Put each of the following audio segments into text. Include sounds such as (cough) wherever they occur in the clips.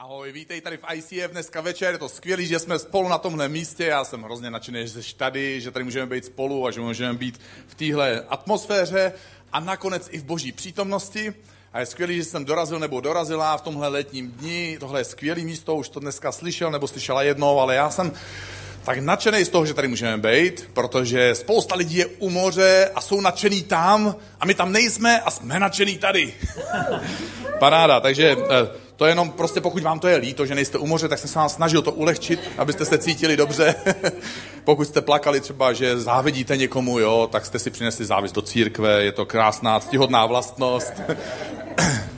Ahoj, vítej tady v ICF dneska večer, je to skvělé, že jsme spolu na tomhle místě, já jsem hrozně nadšený, že jsi tady, že tady můžeme být spolu a že můžeme být v téhle atmosféře a nakonec i v boží přítomnosti. A je skvělé, že jsem dorazil nebo dorazila v tomhle letním dni, tohle je skvělé místo, už to dneska slyšel nebo slyšela jednou, ale já jsem tak nadšený z toho, že tady můžeme být, protože spousta lidí je u moře a jsou nadšený tam a my tam nejsme a jsme nadšený tady. (laughs) Paráda, takže eh, to je jenom prostě, pokud vám to je líto, že nejste u moře, tak jsem se vám snažil to ulehčit, abyste se cítili dobře. (laughs) pokud jste plakali třeba, že závidíte někomu, jo, tak jste si přinesli závis do církve, je to krásná, ctihodná vlastnost. (laughs)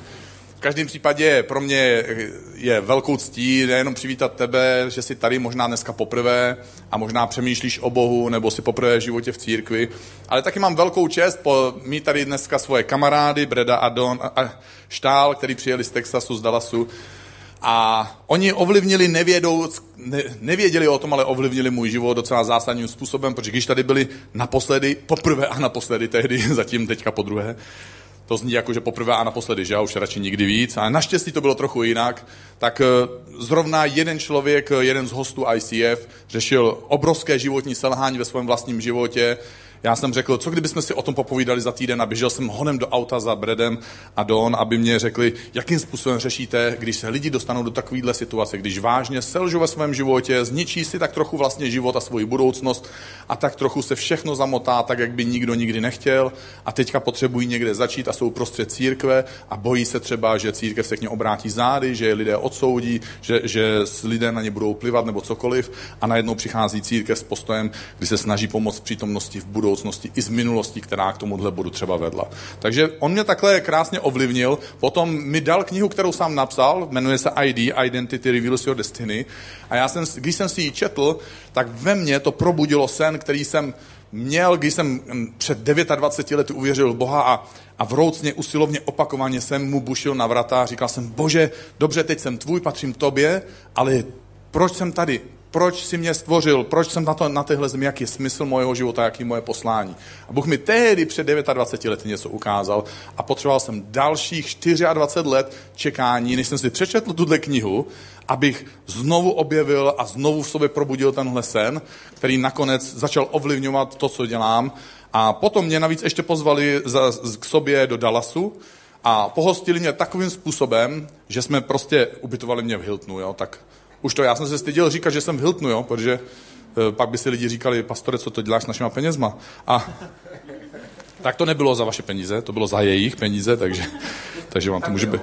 V každém případě pro mě je velkou ctí nejenom přivítat tebe, že jsi tady možná dneska poprvé a možná přemýšlíš o Bohu nebo si poprvé v životě v církvi, ale taky mám velkou čest po, mít tady dneska svoje kamarády Breda a Don a Štál, který přijeli z Texasu, z Dallasu. A oni ovlivnili nevědou, ne, nevěděli o tom, ale ovlivnili můj život docela zásadním způsobem, protože když tady byli naposledy, poprvé a naposledy tehdy, (laughs) zatím teďka po druhé, to zní jako, že poprvé a naposledy, že já už radši nikdy víc. A naštěstí to bylo trochu jinak. Tak eh, zrovna jeden člověk, eh, jeden z hostů ICF, řešil obrovské životní selhání ve svém vlastním životě, já jsem řekl, co kdybychom si o tom popovídali za týden a běžel jsem honem do auta za Bredem a Don, aby mě řekli, jakým způsobem řešíte, když se lidi dostanou do takovéhle situace, když vážně selžou ve svém životě, zničí si tak trochu vlastně život a svoji budoucnost a tak trochu se všechno zamotá tak, jak by nikdo nikdy nechtěl a teďka potřebují někde začít a jsou prostřed církve a bojí se třeba, že církev se k ně obrátí zády, že je lidé odsoudí, že, že lidé na ně budou plivat nebo cokoliv a najednou přichází církev s postojem, kdy se snaží pomoct přítomnosti v budoucnosti budoucnosti i z minulosti, která k tomuhle bodu třeba vedla. Takže on mě takhle krásně ovlivnil, potom mi dal knihu, kterou sám napsal, jmenuje se ID, Identity Reveals Your Destiny, a já jsem, když jsem si ji četl, tak ve mně to probudilo sen, který jsem měl, když jsem před 29 lety uvěřil Boha a, a vroucně, usilovně, opakovaně jsem mu bušil na vrata a říkal jsem, bože, dobře, teď jsem tvůj, patřím tobě, ale proč jsem tady? Proč si mě stvořil, proč jsem na, to, na téhle zemi, jaký je smysl mojeho života, jaký je moje poslání. A Bůh mi tehdy před 29 lety něco ukázal a potřeboval jsem dalších 24 let čekání, než jsem si přečetl tuhle knihu, abych znovu objevil a znovu v sobě probudil tenhle sen, který nakonec začal ovlivňovat to, co dělám. A potom mě navíc ještě pozvali za, k sobě do Dallasu, a pohostili mě takovým způsobem, že jsme prostě ubytovali mě v Hiltonu, jo, tak už to já jsem se styděl říkat, že jsem v Hiltonu, jo, protože e, pak by si lidi říkali, pastore, co to děláš s našima penězma? A tak to nebylo za vaše peníze, to bylo za jejich peníze, takže, (laughs) takže vám to může být.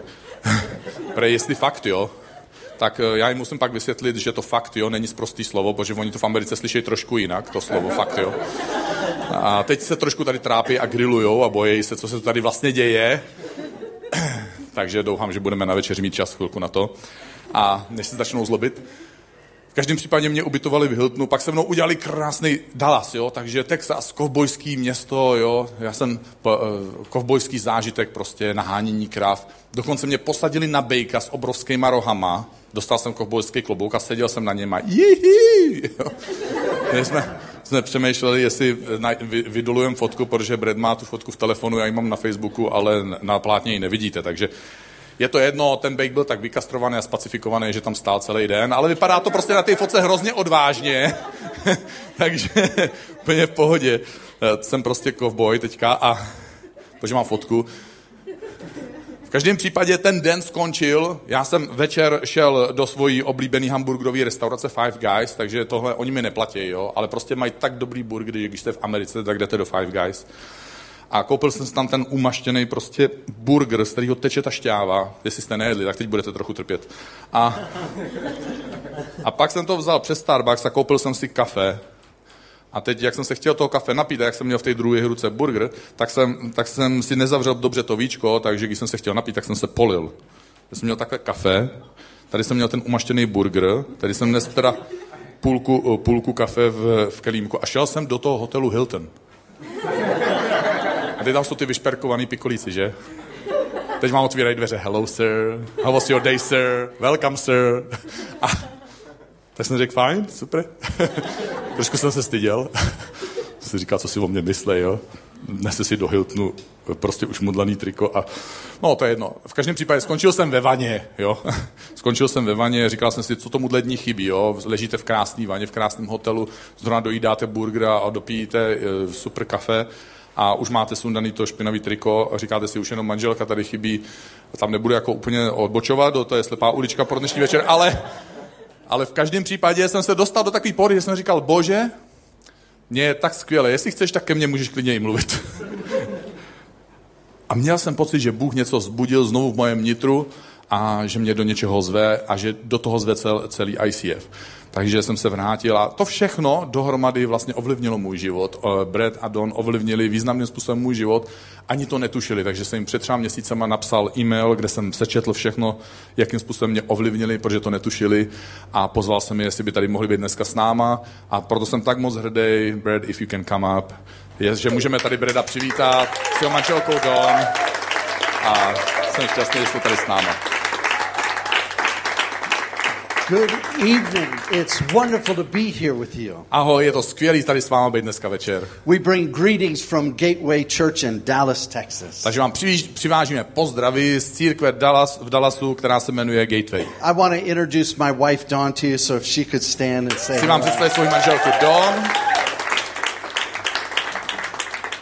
(laughs) Prej, jestli fakt, jo, tak e, já jim musím pak vysvětlit, že to fakt, jo, není zprostý slovo, protože oni to v Americe slyší trošku jinak, to slovo fakt, jo. A teď se trošku tady trápí a grillujou a bojí se, co se tady vlastně děje. (clears throat) Takže doufám, že budeme na večeři mít čas chvilku na to a než se začnou zlobit. V každém případě mě ubytovali v Hiltonu, pak se mnou udělali krásný Dallas, jo, takže Texas, kovbojský město, jo, já jsem uh, kovbojský zážitek, prostě nahánění krav. Dokonce mě posadili na bejka s obrovskýma rohama, dostal jsem kovbojský klobouk a seděl jsem na něm a jihi, jo. jsme, jsme přemýšleli, jestli vydolujeme fotku, protože Brad má tu fotku v telefonu, já ji mám na Facebooku, ale na plátně ji nevidíte, takže je to jedno, ten bake byl tak vykastrovaný a spacifikovaný, že tam stál celý den, ale vypadá to prostě na té fotce hrozně odvážně, (laughs) takže úplně v pohodě. Jsem prostě kovboj teďka a protože mám fotku. V každém případě ten den skončil, já jsem večer šel do svojí oblíbené hamburgerové restaurace Five Guys, takže tohle oni mi neplatí, jo, ale prostě mají tak dobrý burger, že když jste v Americe, tak jdete do Five Guys a koupil jsem si tam ten umaštěný prostě burger, z kterého teče ta šťáva. Jestli jste nejedli, tak teď budete trochu trpět. A, a pak jsem to vzal přes Starbucks a koupil jsem si kafe. A teď, jak jsem se chtěl toho kafe napít, a jak jsem měl v té druhé ruce burger, tak jsem, tak jsem si nezavřel dobře to víčko, takže když jsem se chtěl napít, tak jsem se polil. Já jsem měl takové kafe, tady jsem měl ten umaštěný burger, tady jsem dnes teda půlku, půlku kafe v, v kelímku a šel jsem do toho hotelu Hilton teď tam jsou ty vyšperkovaný pikolíci, že? Teď vám otvírají dveře. Hello, sir. How was your day, sir? Welcome, sir. (laughs) A tak jsem řekl, fajn, super. (laughs) Trošku jsem se styděl. (laughs) si říkal, co si o mě myslí, jo? nese si do Hiltonu prostě už modlaný triko a no to je jedno. V každém případě skončil jsem ve vaně, jo. Skončil jsem ve vaně, říkal jsem si, co tomu dní chybí, jo. Ležíte v krásné vaně, v krásném hotelu, zrovna dojídáte burger a dopíjíte e, super kafe a už máte sundaný to špinavý triko říkáte si, už jenom manželka tady chybí, tam nebudu jako úplně odbočovat, to je slepá ulička pro dnešní večer, ale, ale v každém případě jsem se dostal do takový pory, že jsem říkal, bože, mě je tak skvěle, jestli chceš, tak ke mně můžeš klidně i mluvit. (laughs) A měl jsem pocit, že Bůh něco zbudil znovu v mojem nitru a že mě do něčeho zve a že do toho zve cel, celý ICF. Takže jsem se vrátil a to všechno dohromady vlastně ovlivnilo můj život. Brad a Don ovlivnili významným způsobem můj život, ani to netušili, takže jsem jim před třeba měsícema napsal e-mail, kde jsem sečetl všechno, jakým způsobem mě ovlivnili, protože to netušili a pozval jsem je, jestli by tady mohli být dneska s náma a proto jsem tak moc hrdý, Brad, if you can come up, je, že můžeme tady Breda přivítat s jeho manželkou Don a jsem šťastný, že jste tady s náma. Good evening. It's wonderful to be here with you. Ahoj, je to skvělý tady s vámi být dneska večer. We bring greetings from Gateway Church in Dallas, Texas. Takže vám přivážíme pozdravy z církve Dallas, v Dallasu, která se jmenuje Gateway. I want to introduce my wife Dawn to you, so if she could stand and say Chci vám představit svou manželku Dawn.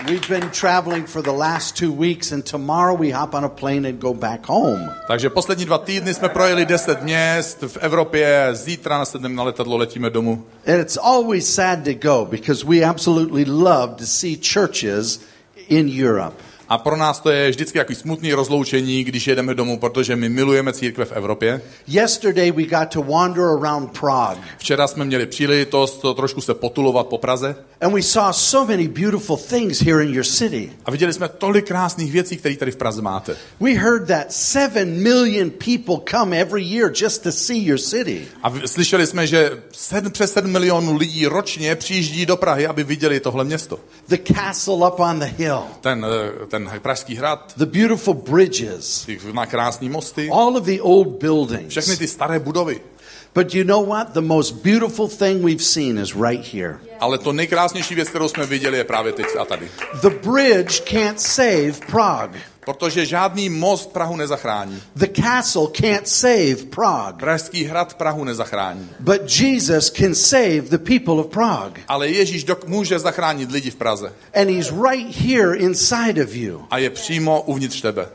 We've been traveling for the last two weeks and tomorrow we hop on a plane and go back home. Takže poslední dva týdny jsme projeli 10 měst v Evropě, zítra nasedneme na letadlo, letíme domů. And it's always sad to go because we absolutely love to see churches in Europe. A pro nás to je vždycky jaký smutný rozloučení, když jedeme domů, protože my milujeme církve v Evropě. Yesterday we got to wander around Prague. Včera jsme měli příležitost to trošku se potulovat po Praze. And we saw so many beautiful things here in your city. A viděli jsme tolik krásných věcí, které tady v Praze máte. We heard that 7 million people come every year just to see your city. A slyšeli jsme, že 7, přes 7 milionů lidí ročně přijíždí do Prahy, aby viděli tohle město. The castle up on the hill. Ten, eh, ten pražský hrad. The beautiful bridges. Má krásný mosty. All of the old buildings. Všechny ty staré budovy. But you know what? The most beautiful thing we've seen is right here. Ale to nejkrásnější věc, kterou jsme viděli, je právě teď a tady. The bridge can't save Prague. Protože žádný most Prahu nezachrání. The castle can't save Prague. Pražský hrad Prahu nezachrání. But Jesus can save the people of Prague. Ale Ježíš dok může zachránit lidi v Praze. And he's right here inside of you. A je přímo uvnitř tebe.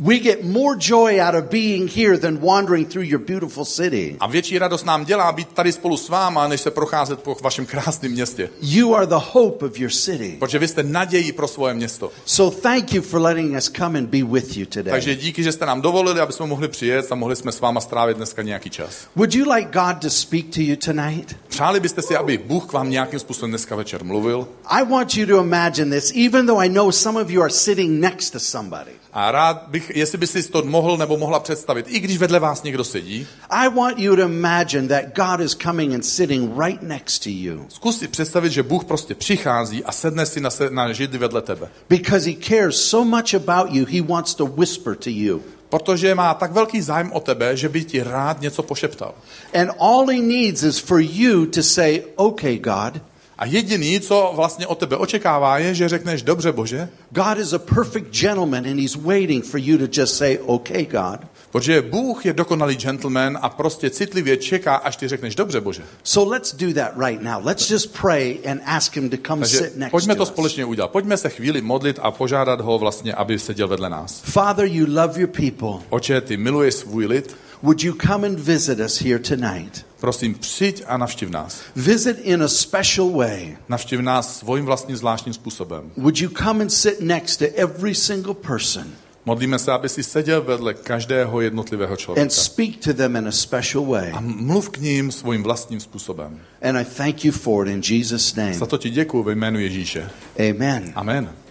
We get more joy out of being here than wandering through your beautiful city. A větší radost nám dělá být tady spolu s váma, než se procházet po vašem krásném městě. You are the hope of your city. Protože vy jste nadějí pro svoje město. So thank you for letting us come and be with you today. Takže díky, že jste nám dovolili, aby jsme mohli přijet a mohli jsme s váma strávit dneska nějaký čas. Would you like God to speak to you tonight? Přáli byste si, aby Bůh k vám nějakým způsobem dneska večer mluvil? I want you to imagine this, even though I know some of you are sitting next to somebody. A rád bych, jestli by si to mohl nebo mohla představit, i když vedle vás někdo sedí. I want you to imagine that God is coming and sitting right next to you. Zkus si představit, že Bůh prostě přichází a sedne si na, se, na židli vedle tebe. Because he cares so much about you, he wants to whisper to you. Protože má tak velký zájem o tebe, že by ti rád něco pošeptal. And all he needs is for you to say, okay, God. A jediný, co vlastně od tebe očekává, je, že řekneš, dobře Bože. God is a perfect gentleman and he's waiting for you to just say, okay, God. Protože Bůh je dokonalý gentleman a prostě citlivě čeká, až ty řekneš, dobře Bože. So let's do that right now. Let's just pray and ask him to come Takže sit next pojďme to společně udělat. Pojďme se chvíli modlit a požádat ho vlastně, aby seděl vedle nás. Father, you love your people. Oče, ty miluješ svůj lid. Would you come and visit us here tonight? Prosím, přijď a navštiv nás. Visit in a special way. Navštiv nás svým vlastním zvláštním způsobem. Would you come and sit next to every single person Modlíme se, aby si seděl vedle každého jednotlivého člověka. and speak to them in a special way? A mluv k ním svým vlastním způsobem. And I thank you for it in Jesus' name. Za to ti děkuji ve jménu Ježíše. Amen. Amen.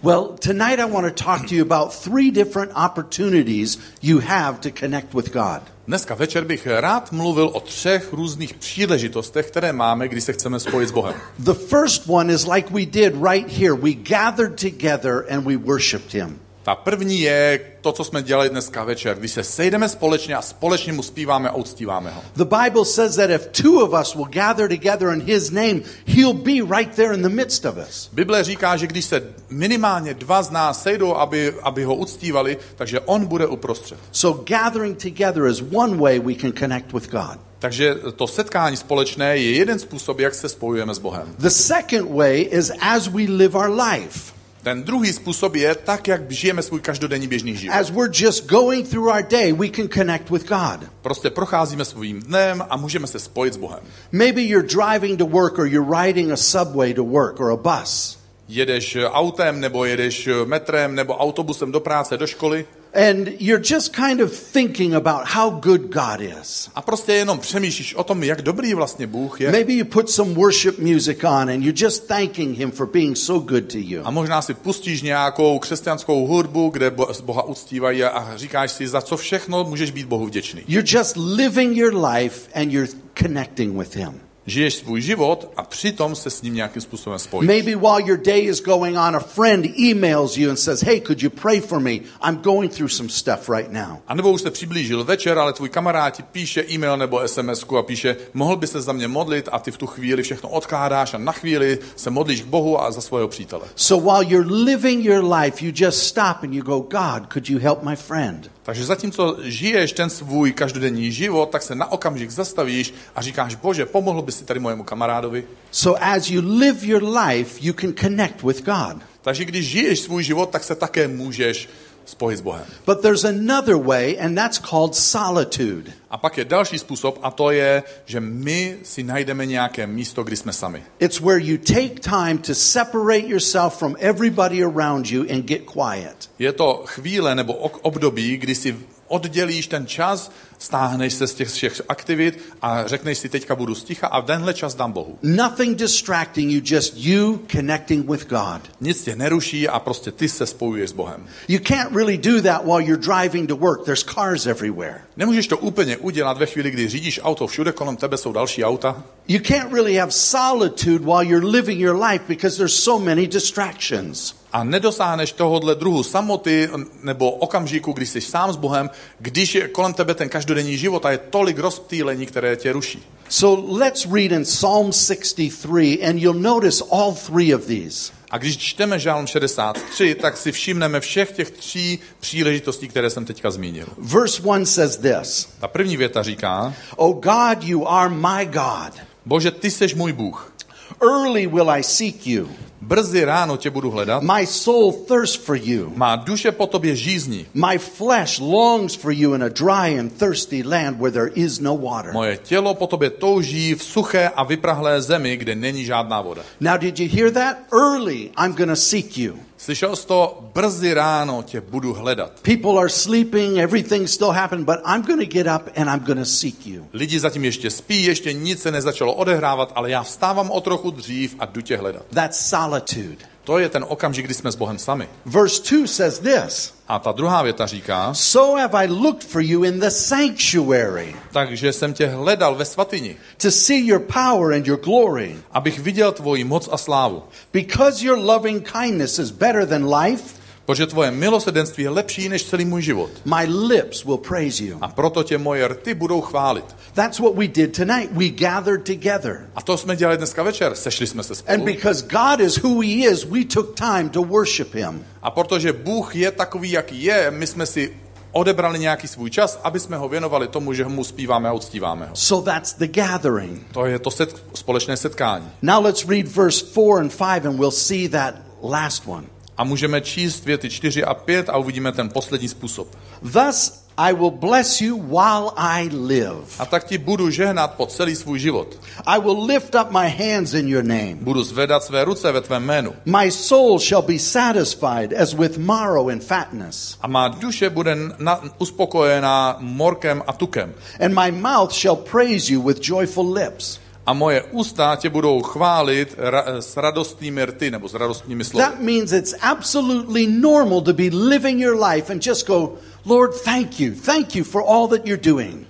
Well, tonight I want to talk to you about three different opportunities you have to connect with God. Dneska večer bych rád mluvil o třech různých příležitostech, které máme, když se chceme spojit s Bohem. The first one is like we did right here. We gathered together and we worshiped Him. Ta první je to, co jsme dělali dneska večer, když se sejdeme společně a společně mu zpíváme a uctíváme ho. The Bible says that if two of us will gather together in His name, He'll be right there in the midst of us. Bible říká, že když se minimálně dva z nás sejdou, aby, aby ho uctívali, takže on bude uprostřed. So gathering together is one way we can connect with God. Takže to setkání společné je jeden způsob, jak se spojujeme s Bohem. The second way is as we live our life. Ten druhý způsob je tak, jak žijeme svůj každodenní běžný život. As we're just going through our day, we can connect with God. Prostě procházíme svým dnem a můžeme se spojit s Bohem. Maybe you're driving to work or you're riding a subway to work or a bus. Jedeš autem, nebo jedeš metrem, nebo autobusem do práce, do školy And you're just kind of thinking about how good God is. a prostě jenom přemýšlíš o tom, jak dobrý vlastně Bůh je. Maybe you put some worship music on and you're just thanking Him for being so good to you. A možná si pustíš nějakou křesťanskou hudbu, kde Bo- Boha uctívají a říkáš si, za co všechno můžeš být Bohu vděčný. You're just living your life and you're connecting with Him. Žiješ svůj život a přitom se s ním nějakým způsobem spojíš. Maybe while your day is going on, a friend emails you and says, Hey, could you pray for me? I'm going through some stuff right now. A nebo už se přiblížil večer, ale tvůj kamarád ti píše e-mail nebo sms a píše, mohl by se za mě modlit a ty v tu chvíli všechno odkládáš a na chvíli se modlíš k Bohu a za svého přítele. So while you're living your life, you just stop and you go, God, could you help my friend? Takže zatímco žiješ ten svůj každodenní život, tak se na okamžik zastavíš a říkáš, bože, pomohl by si tady mojemu kamarádovi. So as you live your life, you can connect with God. Takže když žiješ svůj život, tak se také můžeš spojit s Bohem. But there's another way, and that's called solitude. A pak je další způsob a to je, že my si najdeme nějaké místo, kdy jsme sami. It's where you take time to separate yourself from everybody around you and get quiet. Je to chvíle nebo období, kdy si oddělíš ten čas, stáhneš se z těch všech aktivit a řekneš si, teďka budu sticha a tenhle čas dám Bohu. Nothing distracting you, just you connecting with God. Nic tě neruší a prostě ty se spojuješ s Bohem. You can't really do that while you're driving to work. There's cars everywhere. Nemůžeš to úplně udělat ve chvíli, kdy řídíš auto, všude kolem tebe jsou další auta. You can't really have solitude while you're living your life because there's so many distractions. A nedosáhneš tohohle druhu samoty nebo okamžiku, kdy jsi sám s Bohem, když je kolem tebe ten každodenní život a je tolik rozptýlení, které tě ruší. So let's read in Psalm 63, and you'll notice all three of these. A když čteme Žálm 63, tak si všimneme všech těch tří příležitostí, které jsem teďka zmínil. Verse 1 says this Ta první věta říká, O God, you are my God. Bože, ty seš můj Bůh. Early will I seek you. Brzy ráno tě budu hledat. My soul thirsts for you. Má duše po tobě žízní. My flesh longs for you in a dry and thirsty land where there is no water. Moje tělo po tobě touží v suché a vyprahlé zemi, kde není žádná voda. Now, did you hear that? Early, I'm going to seek you. Slyšel jsi to? Brzy ráno tě budu hledat. People are sleeping, everything's still happening, but I'm going to get up and I'm going to seek you. Lidi zatím ještě spí, ještě nic se nezačalo odehrávat, ale já vstávám o trochu dřív a jdu tě hledat. That's solitude. To je ten okamžik, kdy jsme s Bohem sami. Verse 2 says this A ta druhá věta říká, So have I looked for you in the sanctuary takže jsem tě hledal ve svatyni, to see your power and your glory. abych viděl tvoji moc a slávu. Because your loving kindness is better than life, Protože tvoje milosedenství je lepší než celý můj život. my lips will praise you. A proto tě moje rty budou chválit. That's what we did tonight. We gathered together. A to jsme dělali dneska večer. Sešli jsme se And spolu. because God is who He is, we took time to worship Him. A protože Bůh je takový, jaký je, my jsme si odebrali nějaký svůj čas, aby jsme ho věnovali tomu, že mu zpíváme a uctíváme ho. So that's the gathering. To je to set, společné setkání. Now let's read verse 4 and 5 and we'll see that last one. A můžeme číst věty 4 a 5 a uvidíme ten poslední způsob. Thus I will bless you while I live. A tak ti budu žehnat po celý svůj život. I will lift up my hands in your name. Budu zvedat své ruce ve tvém jménu. My soul shall be satisfied as with marrow and fatness, A má duše bude na, uspokojená morkem a tukem. and my mouth shall praise you with joyful lips. A moje ústa tě budou chválit ra, s radostnými rty, nebo s radostnými slovy. That means it's absolutely normal to be living your life and just go, Lord, thank you. Thank you for all that you're doing.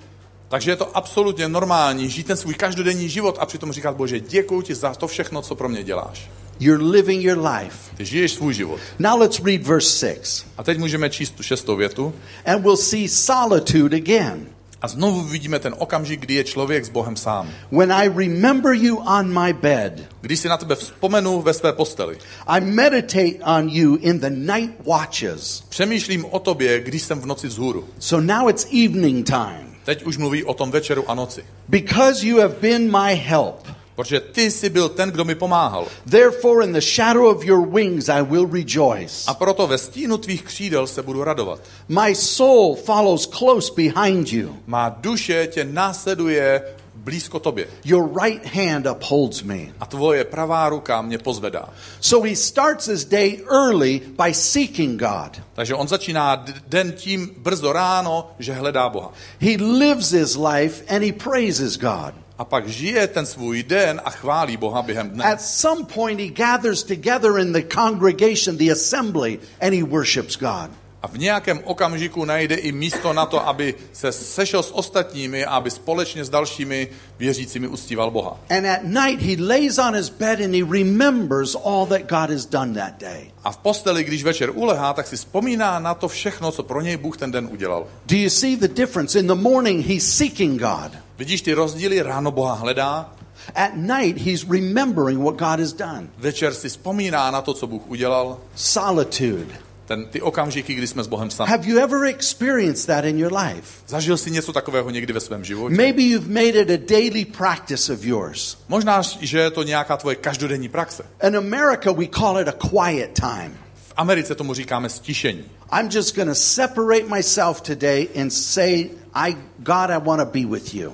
Takže je to absolutně normální žít ten svůj každodenní život a přitom říkat, Bože, děkuji ti za to všechno, co pro mě děláš. You're living your life. Ty žiješ svůj život. Now let's read verse 6. A teď můžeme číst tu šestou větu. And we'll see solitude again. A znovu vidíme ten okamžik, kdy je člověk s Bohem sám. When I remember you on my bed, Když si na tebe vzpomenu ve své posteli. I meditate on you in the night watches. Přemýšlím o tobě, když jsem v noci vzhůru. So now it's evening time. Teď už mluví o tom večeru a noci. Because you have been my help. Protože ty jsi byl ten, kdo mi pomáhal. Therefore, in the shadow of your wings, I will rejoice. A proto ve stínu tvých křídel se budu radovat. My soul follows close behind you. Má duše tě následuje blízko tobě. Your right hand upholds me. A tvoje pravá ruka mě pozvedá. So he starts his day early by seeking God. Takže on začíná den tím brzo ráno, že hledá Boha. He lives his life and he praises God. A pak žije ten svůj den a chválí Boha během dne. At some point, he gathers together in the congregation, the assembly, and he worships God. A v nějakém okamžiku najde i místo na to, aby se sešel s ostatními a aby společně s dalšími věřícími uctíval Boha. And at night, he lays on his bed and he remembers all that God has done that day. A v posteli, když večer ulehá, tak si vzpomíná na to všechno, co pro něj Bůh ten den udělal. Do you see the difference? In the morning, he's seeking God. Vidíš ty rozdíly? Ráno Boha hledá, At night, he's remembering what God has done. večer si vzpomíná na to, co Bůh udělal. Solitude. Ten, ty okamžiky, kdy jsme s Bohem sami. Have you ever experienced that in your life? Zažil jsi něco takového někdy ve svém životě? Maybe you've made it a daily practice of yours. Možná, že je to nějaká tvoje každodenní praxe. In America, we call it a quiet time. V Americe tomu říkáme stišení. I'm just going to separate myself today and say, I, God, I want to be with you.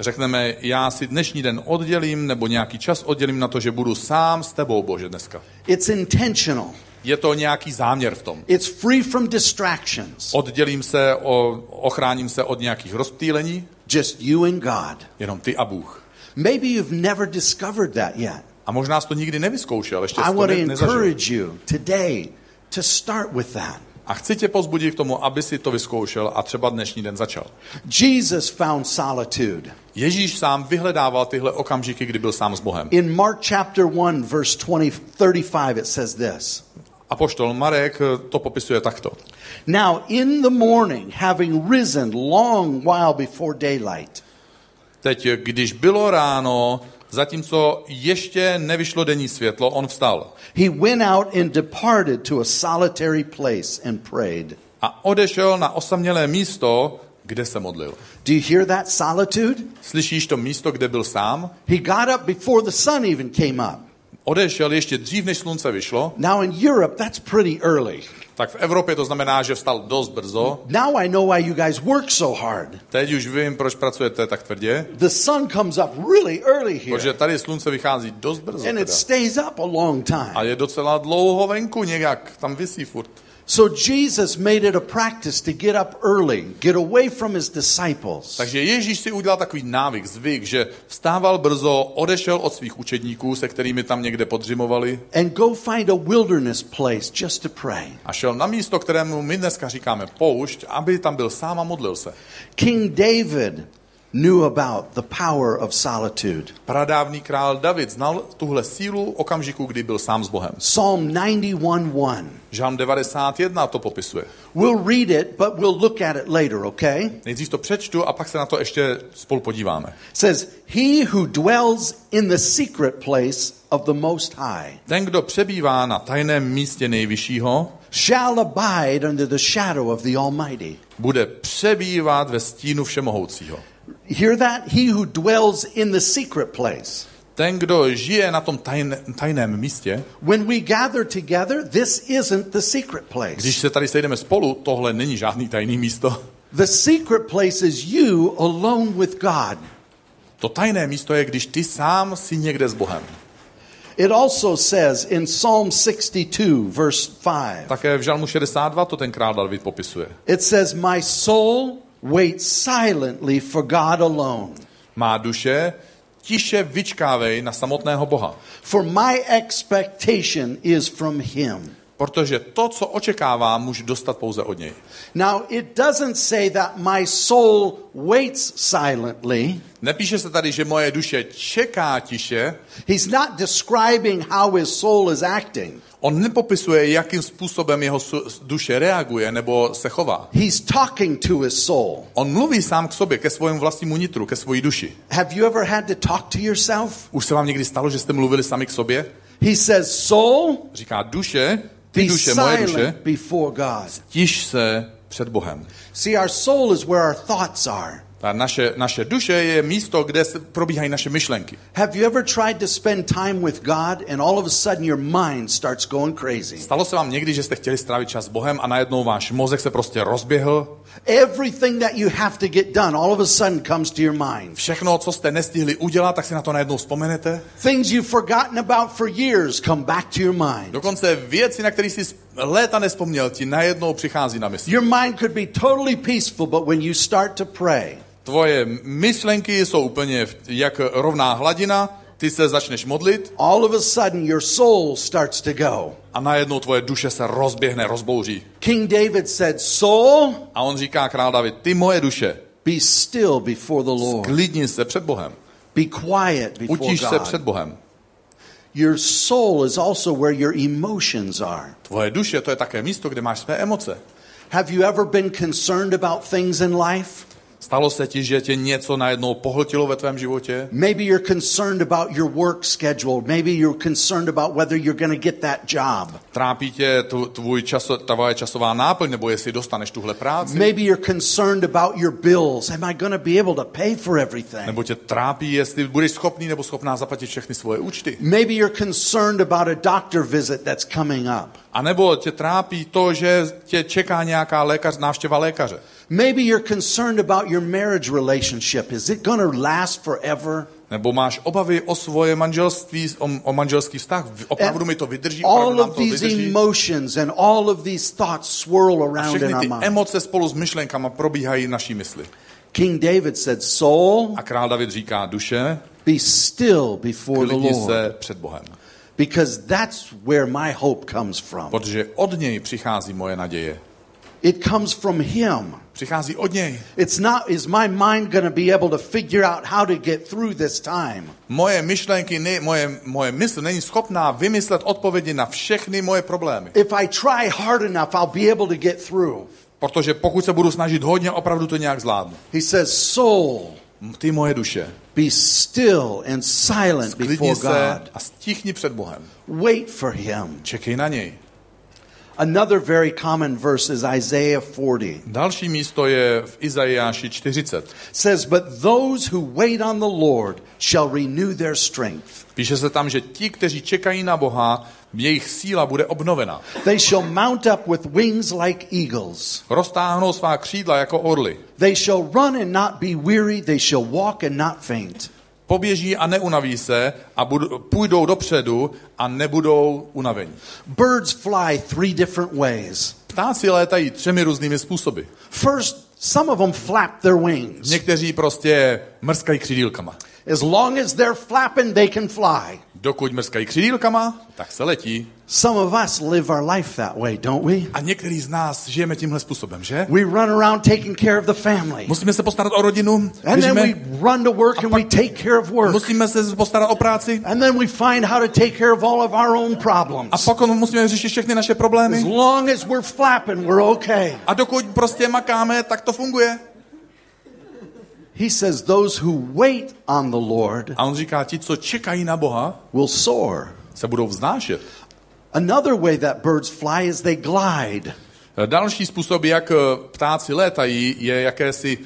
Řekneme, já si dnešní den oddělím, nebo nějaký čas oddělím na to, že budu sám s tebou, Bože, dneska. It's intentional. Je to nějaký záměr v tom. It's free from distractions. Oddělím se, o, ochráním se od nějakých rozptýlení, Just you and God. jenom ty a Bůh. Maybe you've never discovered that yet. A možná jsi to nikdy nevyzkoušel, ještě I to ne, nezažil. encourage you today to start with that. A chci tě pozbudit k tomu, aby si to vyzkoušel a třeba dnešní den začal. Jesus found solitude. Ježíš sám vyhledával tyhle okamžiky, kdy byl sám s Bohem. In Mark chapter 1, verse 20, 35, it says this. Apoštol Marek eh, to popisuje takto. Now, in the morning, having risen long while before daylight, Teď, eh, když bylo ráno, zatímco ještě nevyšlo denní světlo, on vstal he went out and departed to a solitary place and prayed. a odešel na osamělé místo, kde se modlil. Do you hear that solitude? Slyšíš to místo, kde byl sám? He got up before the sun even came up. Odešel ještě dřív, než slunce vyšlo, Now, in Europe, that's pretty early. tak v Evropě to znamená, že vstal dost brzo. Now I know why you guys work so hard. Teď už vím, proč pracujete tak tvrdě, The sun comes up really early here, protože tady slunce vychází dost brzo. and it Teda. stays up a long time. A je docela dlouho venku nějak, tam vysí furt. So Jesus made it a practice to get up early, get away from his disciples. Takže Ježíš si udělal takový návyk, zvyk, že vstával brzo, odešel od svých učedníků, se kterými tam někde podřimovali and go find a wilderness place just to pray. a šel na místo, kterému my dneska říkáme poušť, aby tam byl sám a modlil se. King David knew about the power of solitude. Pradávný král David znal tuhle sílu okamžiku, kdy byl sám s Bohem. Psalm 91:1. Žalm 91 to popisuje. We'll read it, but we'll look at it later, okay? Nejdřív to přečtu a pak se na to ještě spolu podíváme. It says, "He who dwells in the secret place of the most high Ten, kdo přebývá na tajném místě nejvyššího, shall abide under the shadow of the Almighty." bude přebývat ve stínu všemohoucího. Hear that? He who dwells in the secret place. Ten, kdo žije na tom tajn, tajném místě, When we gather together, this isn't the secret place. když se tady sejdeme spolu, tohle není žádný tajný místo. The secret place is you alone with God. To tajné místo je, když ty sám si někde s Bohem. It also says in Psalm 62, verse 5, Také v Žalmu 62 to ten král David popisuje. it says, My soul waits silently for God alone, Má duše, tiše vyčkávej na samotného Boha, for my expectation is from Him. Protože to, co očekávám, můžu dostat pouze od něj. Now, it doesn't say that my soul waits silently. Nepíše se tady, že moje duše čeká tiše. He's not describing how his soul is acting. On nepopisuje, jakým způsobem jeho duše reaguje nebo se chová. He's talking to his soul. On mluví sám k sobě, ke svému vlastnímu nitru, ke své duši. Have you ever had to talk to yourself? Už se vám někdy stalo, že jste mluvili sami k sobě? He says, Soul, Říká duše, ty duše, moje duše, silent before God. tiš se před Bohem. See, our soul is where our thoughts are. Ta naše, naše duše je místo, kde probíhají naše myšlenky. Have you ever tried to spend time with God and all of a sudden your mind starts going crazy? Stalo se vám někdy, že jste chtěli strávit čas s Bohem a najednou váš mozek se prostě rozběhl? Everything that you have to get done all of a sudden comes to your mind. Všechno, co jste nestihli udělat, tak si na to najednou vzpomenete? Things you've forgotten about for years come back to your mind. Dokonce věci, na které jsi léta nespomněl, ti najednou přichází na mysl. Your mind could be totally peaceful, but when you start to pray, Tvoje myšlenky jsou úplně jak rovná hladina, ty se začneš modlit all of a sudden your soul starts to go. a najednou tvoje duše se rozběhne, rozbouří. King David said, Soul, A on říká král David, ty moje duše, be still before the Lord. klidni se před Bohem, Be quiet before utiš se před God. Bohem. Your soul is also where your emotions are. Tvoje duše, to je také místo, kde máš své emoce. Have you ever been concerned about things in life? Stalo se ti, že tě něco najednou pohltilo ve tvém životě? Maybe you're concerned about your work schedule. Maybe you're concerned about whether you're going to get that job. Trápí tě tvůj časo, tvoje časová náplň, nebo jestli dostaneš tuhle práci? Maybe you're concerned about your bills. Am I going to be able to pay for everything? Nebo tě trápí, jestli budeš schopný nebo schopná zaplatit všechny svoje účty? Maybe you're concerned about a doctor visit that's coming up. A nebo tě trápí to, že tě čeká nějaká lékař, návštěva lékaře? Maybe you're concerned about your marriage relationship. Is it going to last forever? Nebo máš obavy o svoje manželství, o, o manželský vztah? Opravdu mi to vydrží? all Opravdu nám of to these vydrží? emotions and all of these thoughts swirl A around in všechny our ty mind. emoce spolu s myšlenkama probíhají naší mysli. King David said, Soul, A král David říká, duše, be still before the Lord, se před Bohem. Because that's where my hope comes from. Protože od něj přichází moje naděje. It comes from Him. Přichází od něj. It's not, is my mind going to be able to figure out how to get through this time? Moje myšlenky, ne, moje, moje mysl není schopná vymyslet odpovědi na všechny moje problémy. If I try hard enough, I'll be able to get through. Protože pokud se budu snažit hodně, opravdu to nějak zvládnu. He says, Soul, Ty moje duše, be still and silent before God. a stichni před Bohem. Wait for Him. Čekej na něj. Another very common verse is Isaiah 40. Další místo je v Izajáši 40. says, But those who wait on the Lord shall renew their strength. Píše se tam, že ti, kteří čekají na Boha, jejich síla bude obnovena. They shall mount up with wings like eagles. Roztáhnou svá křídla jako orly. They shall run and not be weary. They shall walk and not faint. Poběží a neunaví se a budou, půjdou dopředu a nebudou unavení. Birds fly three different ways. Ptáci létají třemi různými způsoby. First, some of them flap their wings. Někteří prostě mrskají křidílkama. As long as they're flapping, they can fly. Dokud mrskají křidílkama, tak se letí. Some of us live our life that way, don't we? A některý z nás žijeme tímhle způsobem, že? We run around taking care of the family. Musíme se postarat o rodinu, And then we run to work and we take care of work. musíme se postarat o práci And then we find how to take care of all of our own problems. a pak musíme řešit všechny naše As problémy. long as we're flapping, we're okay. A dokud prostě makáme, tak to funguje. He says, Those who wait on the Lord A on říká, ti, co čekají na Boha, will soar. se budou vznášet. Another way that birds fly is they glide. Další způsob, jak eh, ptáci létají, je jakési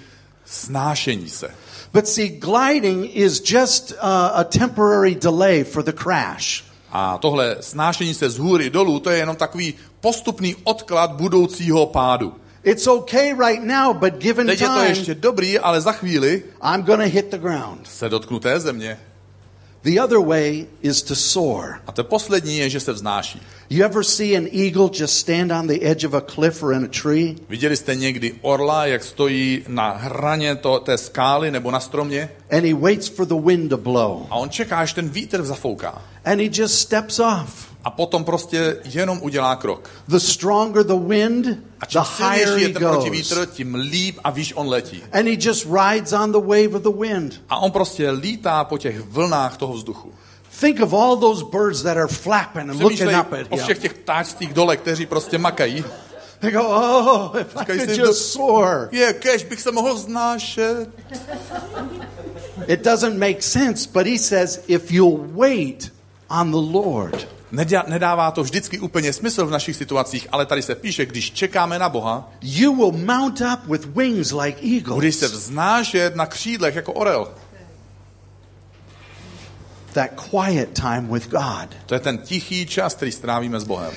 snášení se. But see, gliding is just uh, a temporary delay for the crash. A tohle snášení se z hůry dolů, to je jenom takový postupný odklad budoucího pádu. It's okay right now, but given Teď je to time, ještě dobrý, ale za chvíli I'm to hit the ground. se dotknu té země. The other way is to soar. A to poslední je, že se vznáší. You ever see an eagle just stand on the edge of a cliff or in a tree? Viděli jste někdy orla, jak stojí na hraně to, té skály nebo na stromě And he waits for the wind to blow. a on čeká, až ten vítr zafouká. And he just steps off. A potom prostě jenom udělá krok. The stronger the wind, A the čím higher silnější he je ten protivítr, tím líp a víš, on letí. And he just rides on the wave of the wind. A on prostě lítá po těch vlnách toho vzduchu. Think of all those birds that are flapping and looking up at o him. všech těch ptáčcích dole, kteří prostě makají. They go, oh, if I could just soar. Je, kež bych se mohl znášet. It doesn't make sense, but he says, if you'll wait on the Lord. Nedá, nedává to vždycky úplně smysl v našich situacích, ale tady se píše, když čekáme na Boha, You will mount up with wings like budeš se eagles. vznášet na křídlech jako orel. That quiet time with God. To je ten tichý čas, který strávíme s Bohem.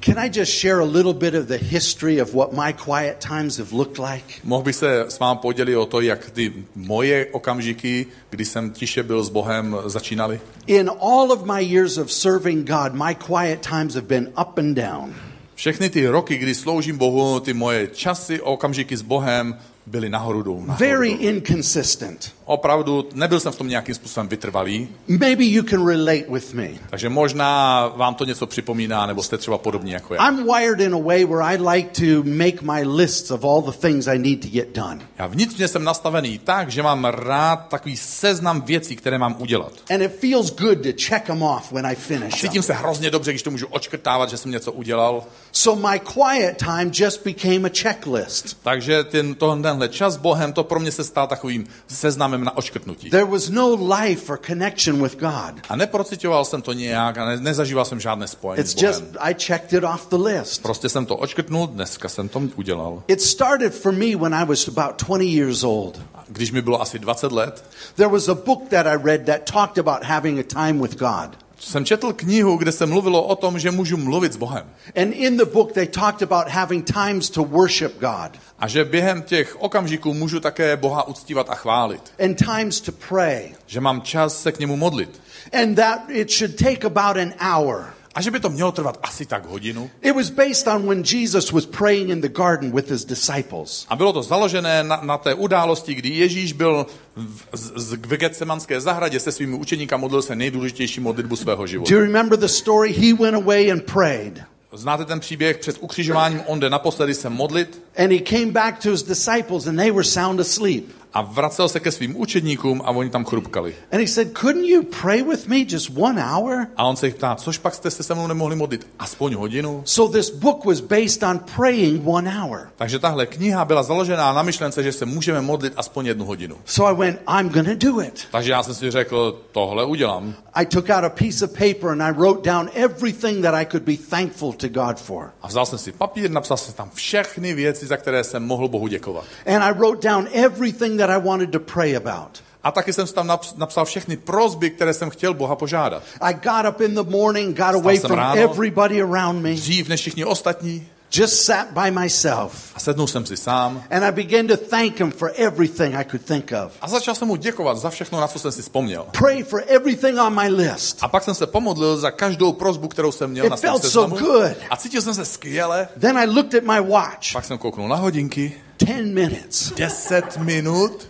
Can I just share a little bit of the history of what my quiet times have looked like? Mohl bych se s vámi podělit o to, jak ty moje okamžiky, kdy jsem tiše byl s Bohem, začínaly? In all of my years of serving God, my quiet times have been up and down. Všechny ty roky, kdy sloužím Bohu, ty moje časy, okamžiky s Bohem byly nahoru dolů. nahoru Very dolů. inconsistent. Opravdu nebyl jsem v tom nějakým způsobem vytrvalý, Maybe you can relate with me. takže možná vám to něco připomíná, nebo jste třeba podobní jako já. I'm wired in a way where I like to make my lists of all the things I need to get done. Já vnitřně jsem nastavený tak, že mám rád takový seznam věcí, které mám udělat. And it feels good to check them off when I finish cítím se hrozně dobře, když to můžu očkrtávat, že jsem něco udělal. So my quiet time just became a checklist. Takže ten, tenhle čas s Bohem, to pro mě se stal takovým seznamem na očkrtnutí. There was no life or connection with God. A neprocitoval jsem to nějak a ne, nezažíval jsem žádné spojení s It's just, Bohem. I checked it off the list. Prostě jsem to očkrtnul, dneska jsem to udělal. It started for me when I was about 20 years old. Když mi bylo asi 20 let, There was a book that I read that talked about having a time with God. Jsem četl knihu, kde se mluvilo o tom, že můžu mluvit s Bohem. And in the book, they talked about having times to worship God A že během těch okamžiků můžu také Boha uctívat a chválit. and times to pray. Že mám čas se k němu modlit. And that it should take about an hour. A že by to mělo trvat asi tak hodinu. It was based on when Jesus was praying in the garden with his disciples. A bylo to založené na, na té události, kdy Ježíš byl v, z, v Getsemanské zahradě se svými učeníky a modlil se nejdůležitější modlitbu svého Do života. you remember the story? He went away and prayed. Znáte ten příběh? Před ukřižováním on jde naposledy se modlit And he came back to his disciples and they were sound asleep. A vracel se ke svým učedníkům a oni tam chrupkali. And he said, Couldn't you pray with me just one hour? A on se jich ptá, což pak jste se se mnou nemohli modlit aspoň hodinu? So this book was based on praying one hour. Takže tahle kniha byla založená na myšlence, že se můžeme modlit aspoň jednu hodinu. So I went, I'm to do it. Takže já jsem si řekl, tohle udělám. I took out a piece of paper and I wrote down everything that I could be thankful to God for. A vzal jsem si papír, napsal jsem tam všechny věci, za které jsem mohl Bohu děkovat. And I wrote down everything that I wanted to pray about. A taky jsem tam naps- napsal všechny prozby, které jsem chtěl Boha požádat. I got up in the morning, got away from ráno. everybody around me, Dřív než všichni ostatní. just sat by myself. A sednul jsem si sám. And I began to thank him for everything I could think of. A začal jsem mu děkovat za všechno, na co jsem si vzpomněl. Pray for everything on my list. A pak jsem se pomodlil za každou prozbu, kterou jsem měl It na svém felt so seznamu. good. A cítil jsem se skvěle. Then I looked at my watch. Pak jsem kouknul na hodinky. 10 minutes. 10 minut.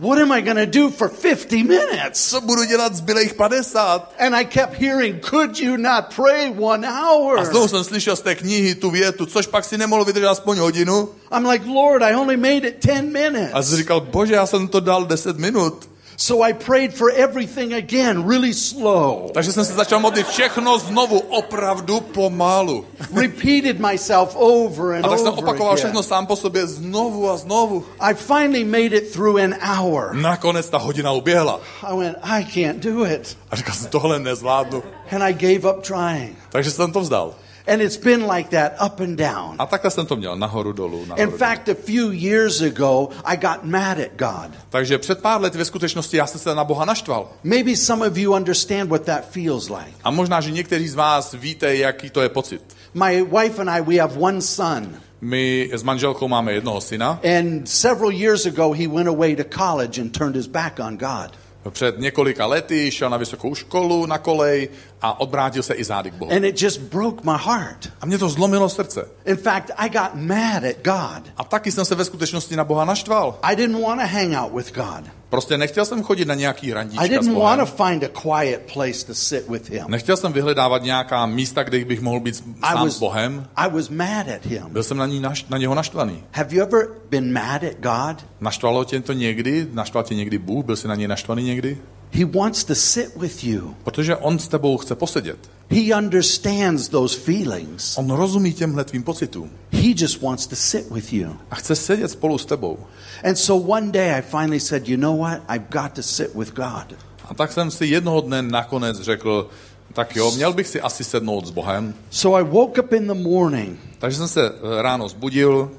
What am I going to do for 50 minutes? Co budu dělat zbylejch 50? And I kept hearing, could you not pray one A hour? znovu jsem slyšel z té knihy tu větu, což pak si nemohl vydržet aspoň hodinu. I'm like, Lord, I only made it 10 A minutes. jsem říkal, bože, já jsem to dal 10 minut. So I prayed for everything again, really slow. Takže jsem se začal modlit všechno znovu, opravdu pomalu. Repeated myself over and A tak jsem over opakoval again. všechno sám po sobě znovu a znovu. I finally made it through an hour. Nakonec ta hodina uběhla. I went, I can't do it. A říkal jsem, tohle nezvládnu. And I gave up trying. Takže jsem to vzdal. And it's been like that up and down. A takhle jsem to měl, nahoru dolů, nahoru In dolů. fact, a few years ago, I got mad at God. Takže před pár lety ve skutečnosti já jsem se na Boha naštval. Maybe some of you understand what that feels like. A možná, že někteří z vás víte, jaký to je pocit. My wife and I, we have one son. My s manželkou máme jednoho syna. And several years ago, he went away to college and turned his back on God. Před několika lety šel na vysokou školu, na kolej a odvrátil se i zády k Bohu. And it just broke my heart. A mě to zlomilo srdce. In fact, I got mad at God. A taky jsem se ve skutečnosti na Boha naštval. I didn't want to hang out with God. Prostě nechtěl jsem chodit na nějaký I randíčka s didn't want Bohem. to find a quiet place to sit with him. Nechtěl jsem vyhledávat nějaká místa, kde bych mohl být I sám was, s Bohem. I was mad at him. Byl jsem na, ní naš, na něho naštvaný. Have you ever been mad at God? Naštvalo tě to někdy? Naštval tě někdy Bůh? Byl jsi na něj naštvaný někdy? He wants to sit with you. Protože on s tebou chce posedět. He understands those feelings. On rozumí těmhle tvým pocitům. He just wants to sit with you. A chce sedět spolu s tebou. And so one day I finally said, you know what? I've got to sit with God. A tak jsem si jednoho dne nakonec řekl, tak jo, měl bych si asi sednout s Bohem. So I woke up in the morning Takže jsem se eh, ráno zbudil,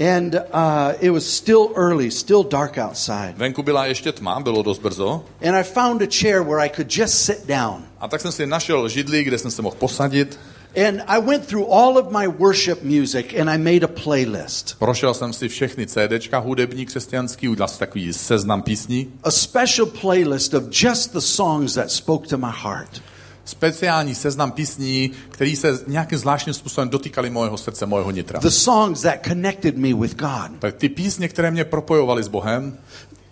and uh, it was still early, still dark outside. venku byla ještě tma, bylo dost brzo. And I found a chair where I could just sit down. A tak jsem si našel židli, kde jsem se mohl posadit. And I went through all of my worship music and I made a playlist. Prošel jsem si všechny CDčka hudební křesťanský, udělal si takový seznam písní. A special playlist of just the songs that spoke to my heart. Speciální seznam písní, který se nějakým zvláštním způsobem dotýkaly mojeho srdce, mojeho nitra. The songs that connected me with God. Tak ty písně, které mě propojovaly s Bohem,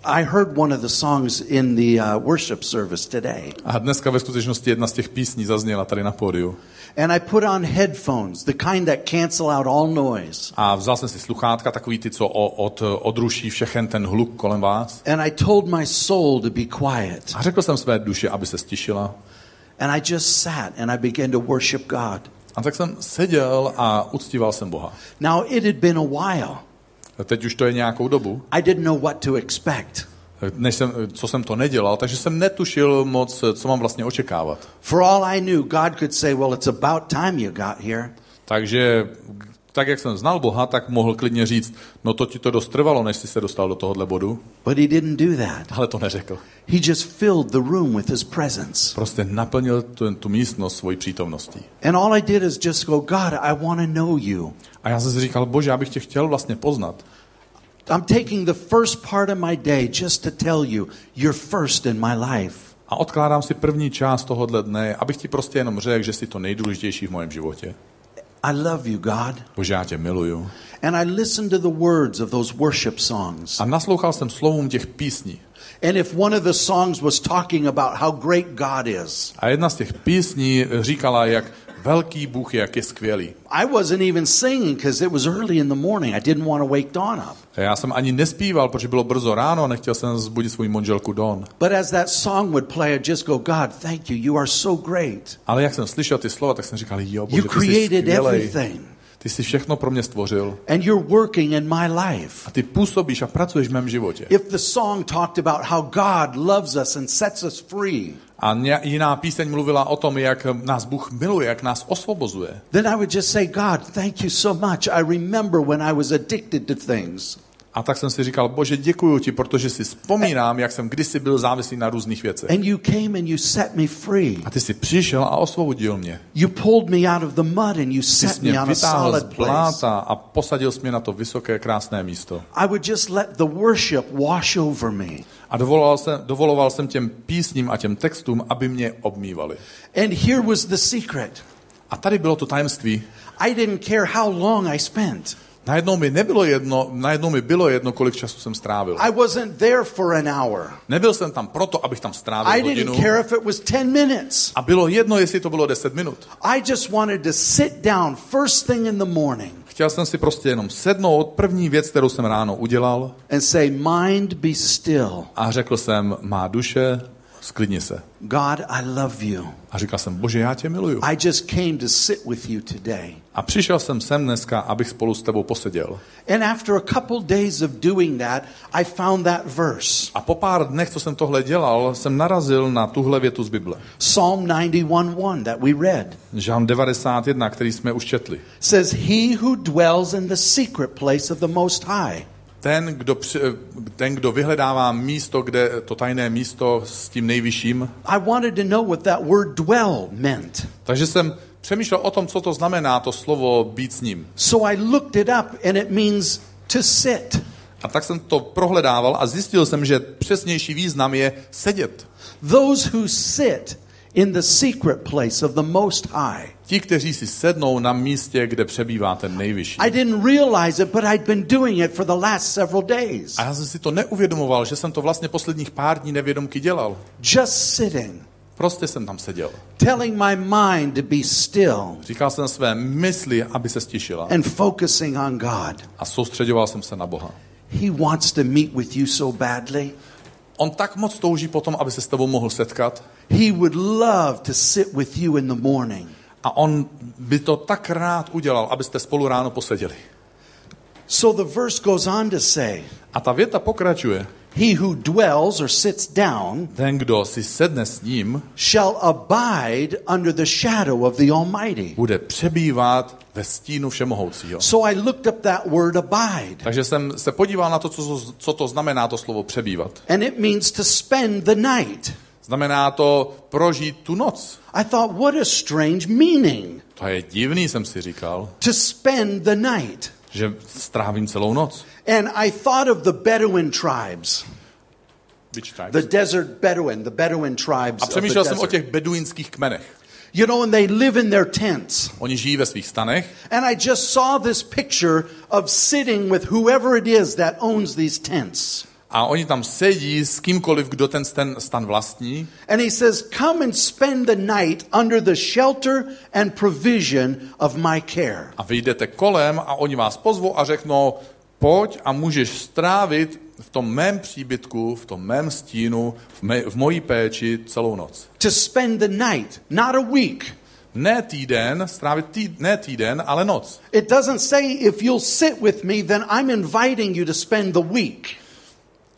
I heard one of the songs in the uh, worship service today. a dneska ve skutečnosti jedna z těch písní zazněla tady na pódiu. And I put on headphones, the kind that cancel out all noise. A vzal jsem si sluchátka, takový ty, co o- od, odruší všechen ten hluk kolem vás. And I told my soul to be quiet. A řekl jsem své duši, aby se stišila. And I just sat and I began to worship God. A tak jsem seděl a uctíval jsem Boha. Now, it had been a while. Teď už to je nějakou dobu, I didn't know what to expect. než jsem, co jsem to nedělal, takže jsem netušil moc, co mám vlastně očekávat. For all I knew, God could say, Well, it's about time you got here. Takže tak, jak jsem znal Boha, tak mohl klidně říct, no to ti to dost trvalo, než jsi se dostal do tohohle bodu, But he didn't do that. ale to neřekl. He just filled the room with his presence. Prostě naplnil tu, tu místnost svojí přítomností. And all I did is just go, God, I want to know you. A já jsem si říkal, bože, já bych tě chtěl vlastně poznat. I'm taking the first part of my day just to tell you you're first in my life. A odkládám si první část tohohle dne, abych ti prostě jenom řekl, že jsi to nejdůležitější v mém životě. I love you, God. Bože, já tě miluju. And I listened to the words of those worship songs. A naslouchal jsem slovům těch písní. And if one of the songs was talking about how great God is, A jedna z těch písní říkala, jak velký Bůh je, jak je skvělý. I wasn't even singing because it was early in the morning. I didn't want to wake Dawn up. Já jsem ani nespíval, protože bylo brzo ráno a nechtěl jsem zbudit svou manželku Don. But as that song would play, I'd just go, God, thank you. You are so great. Ale jak jsem slyšel ty slova, tak jsem říkal, jo, You bože, ty jsi created everything. Ty jsi všechno pro mě stvořil. And you're working in my life. A ty působíš a pracuješ v mém životě. If the song talked about how God loves us and sets us free, A jiná píseň mluvila o tom, jak nás Bůh miluje, jak nás osvobozuje. then I would just say, God, thank you so much. I remember when I was addicted to things. A tak jsem si říkal, bože, děkuji ti, protože si vzpomínám, jak jsem kdysi byl závislý na různých věcech. And you came and you set me free. A ty jsi přišel a osvobodil mě. You pulled me out of the mud and you set me on a z solid place. bláta a posadil jsi mě na to vysoké, krásné místo. I would just let the worship wash over me. A dovoloval jsem, dovoloval jsem těm písním a těm textům, aby mě obmývali. And here was the secret. A tady bylo to tajemství. I didn't care how long I spent. Najednou mi nebylo jedno, najednou mi bylo jedno, kolik času jsem strávil. I wasn't there for an hour. Nebyl jsem tam proto, abych tam I strávil didn't hodinu. care if it was 10 minutes. A bylo jedno, jestli to bylo 10 minut. I just wanted to sit down first thing in the morning Chtěl jsem si prostě jenom sednout, první věc, kterou jsem ráno udělal and say, Mind, be still. a řekl jsem, má duše, sklidni se. God, I love you. A říkal jsem, bože, já tě miluju. I just came to sit with you today. A přišel jsem sem dneska, abych spolu s tebou poseděl. And after a couple days of doing that, I found that verse. A po pár dnech, co jsem tohle dělal, jsem narazil na tuhle větu z Bible. Psalm 91:1 that we read Žán 91, který jsme už četli. says, He who dwells in the secret place of the Most High Ten kdo, při- ten, kdo vyhledává místo, kde to tajné místo s tím nejvyšším. I wanted to know what that word dwell meant. Takže jsem přemýšlel o tom, co to znamená, to slovo být s ním. So I looked it up, and it means to sit. A tak jsem to prohledával a zjistil jsem, že přesnější význam je sedět. Those who sit in the secret place of the Most High. Ti, kteří si sednou na místě, kde přebývá ten nejvyšší. I didn't realize it, but I'd been doing it for the last several days. A já jsem si to neuvědomoval, že jsem to vlastně posledních pár dní nevědomky dělal. Just sitting, Prostě jsem tam seděl. telling my mind to be still Říkal jsem své mysli, aby se stišila. and focusing on God. A soustředoval jsem se na Boha. He wants to meet with you so badly. On tak moc touží potom, aby se s tebou mohl setkat. He would love to sit with you in the morning. A on by to tak rád udělal, abyste spolu ráno poseděli. So the verse goes on to say, A ta věta pokračuje. He who dwells or sits down Ten, kdo si sedne s ním, shall abide under the shadow of the Almighty. bude přebývat ve stínu všemohoucího. So I looked up that word abide, Takže jsem se podíval na to, co, co to znamená to slovo přebývat. and it means to spend the night. Znamená to prožít tu noc. I thought, what a strange meaning To je divný, jsem si říkal, to spend the night. Že strávím celou noc. And I thought of the Bedouin tribes, Which tribes? the desert Bedouin, the Bedouin tribes. A přemýšlel jsem o těch beduínských kmenech. You know, and they live in their tents. Oni žijí ve svých stanech And I just saw this picture of sitting with whoever it is that owns these tents. A oni tam sedí s kýmkoliv, kdo ten ten stan vlastní. And he says, Come and spend the night under the shelter and provision of my care. A vy jdete kolem a oni vás pozvou a řeknou, pojď a můžeš strávit v tom mém příbytku, v tom mém stínu, v, mé, v mojí péči celou noc. To spend the night, not a week. Ne týden, strávit tý, ne týden, ale noc. It doesn't say if you'll sit with me, then I'm inviting you to spend the week.